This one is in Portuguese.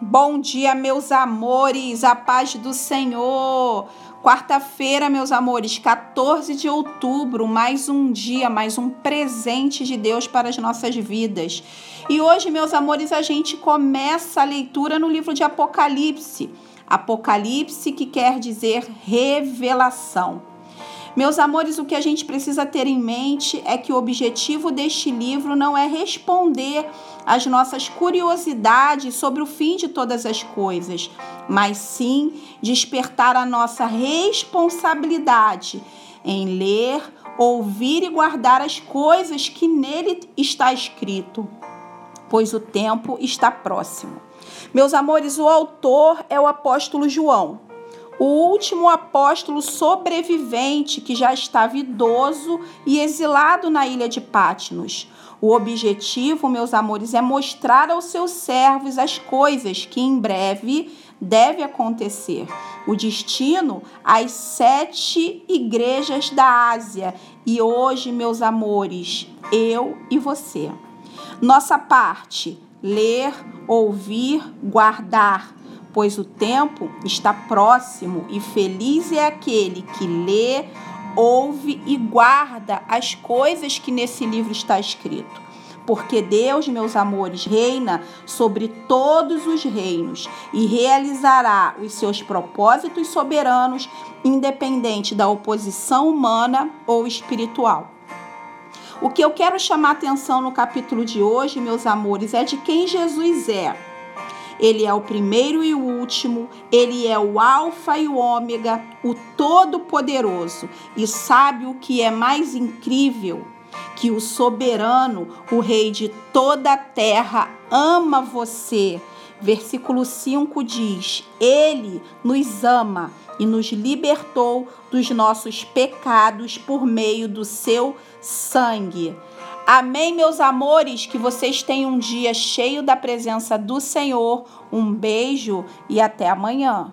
Bom dia, meus amores, a paz do Senhor. Quarta-feira, meus amores, 14 de outubro, mais um dia, mais um presente de Deus para as nossas vidas. E hoje, meus amores, a gente começa a leitura no livro de Apocalipse. Apocalipse, que quer dizer revelação. Meus amores, o que a gente precisa ter em mente é que o objetivo deste livro não é responder às nossas curiosidades sobre o fim de todas as coisas, mas sim despertar a nossa responsabilidade em ler, ouvir e guardar as coisas que nele está escrito, pois o tempo está próximo. Meus amores, o autor é o apóstolo João o último apóstolo sobrevivente que já estava idoso e exilado na ilha de Patmos. O objetivo, meus amores, é mostrar aos seus servos as coisas que em breve deve acontecer. O destino às sete igrejas da Ásia. E hoje, meus amores, eu e você. Nossa parte: ler, ouvir, guardar pois o tempo está próximo e feliz é aquele que lê, ouve e guarda as coisas que nesse livro está escrito. Porque Deus, meus amores, reina sobre todos os reinos e realizará os seus propósitos soberanos, independente da oposição humana ou espiritual. O que eu quero chamar atenção no capítulo de hoje, meus amores, é de quem Jesus é ele é o primeiro e o último, ele é o Alfa e o Ômega, o Todo-Poderoso. E sabe o que é mais incrível? Que o soberano, o Rei de toda a terra, ama você. Versículo 5 diz: Ele nos ama e nos libertou dos nossos pecados por meio do seu sangue. Amém, meus amores, que vocês tenham um dia cheio da presença do Senhor. Um beijo e até amanhã.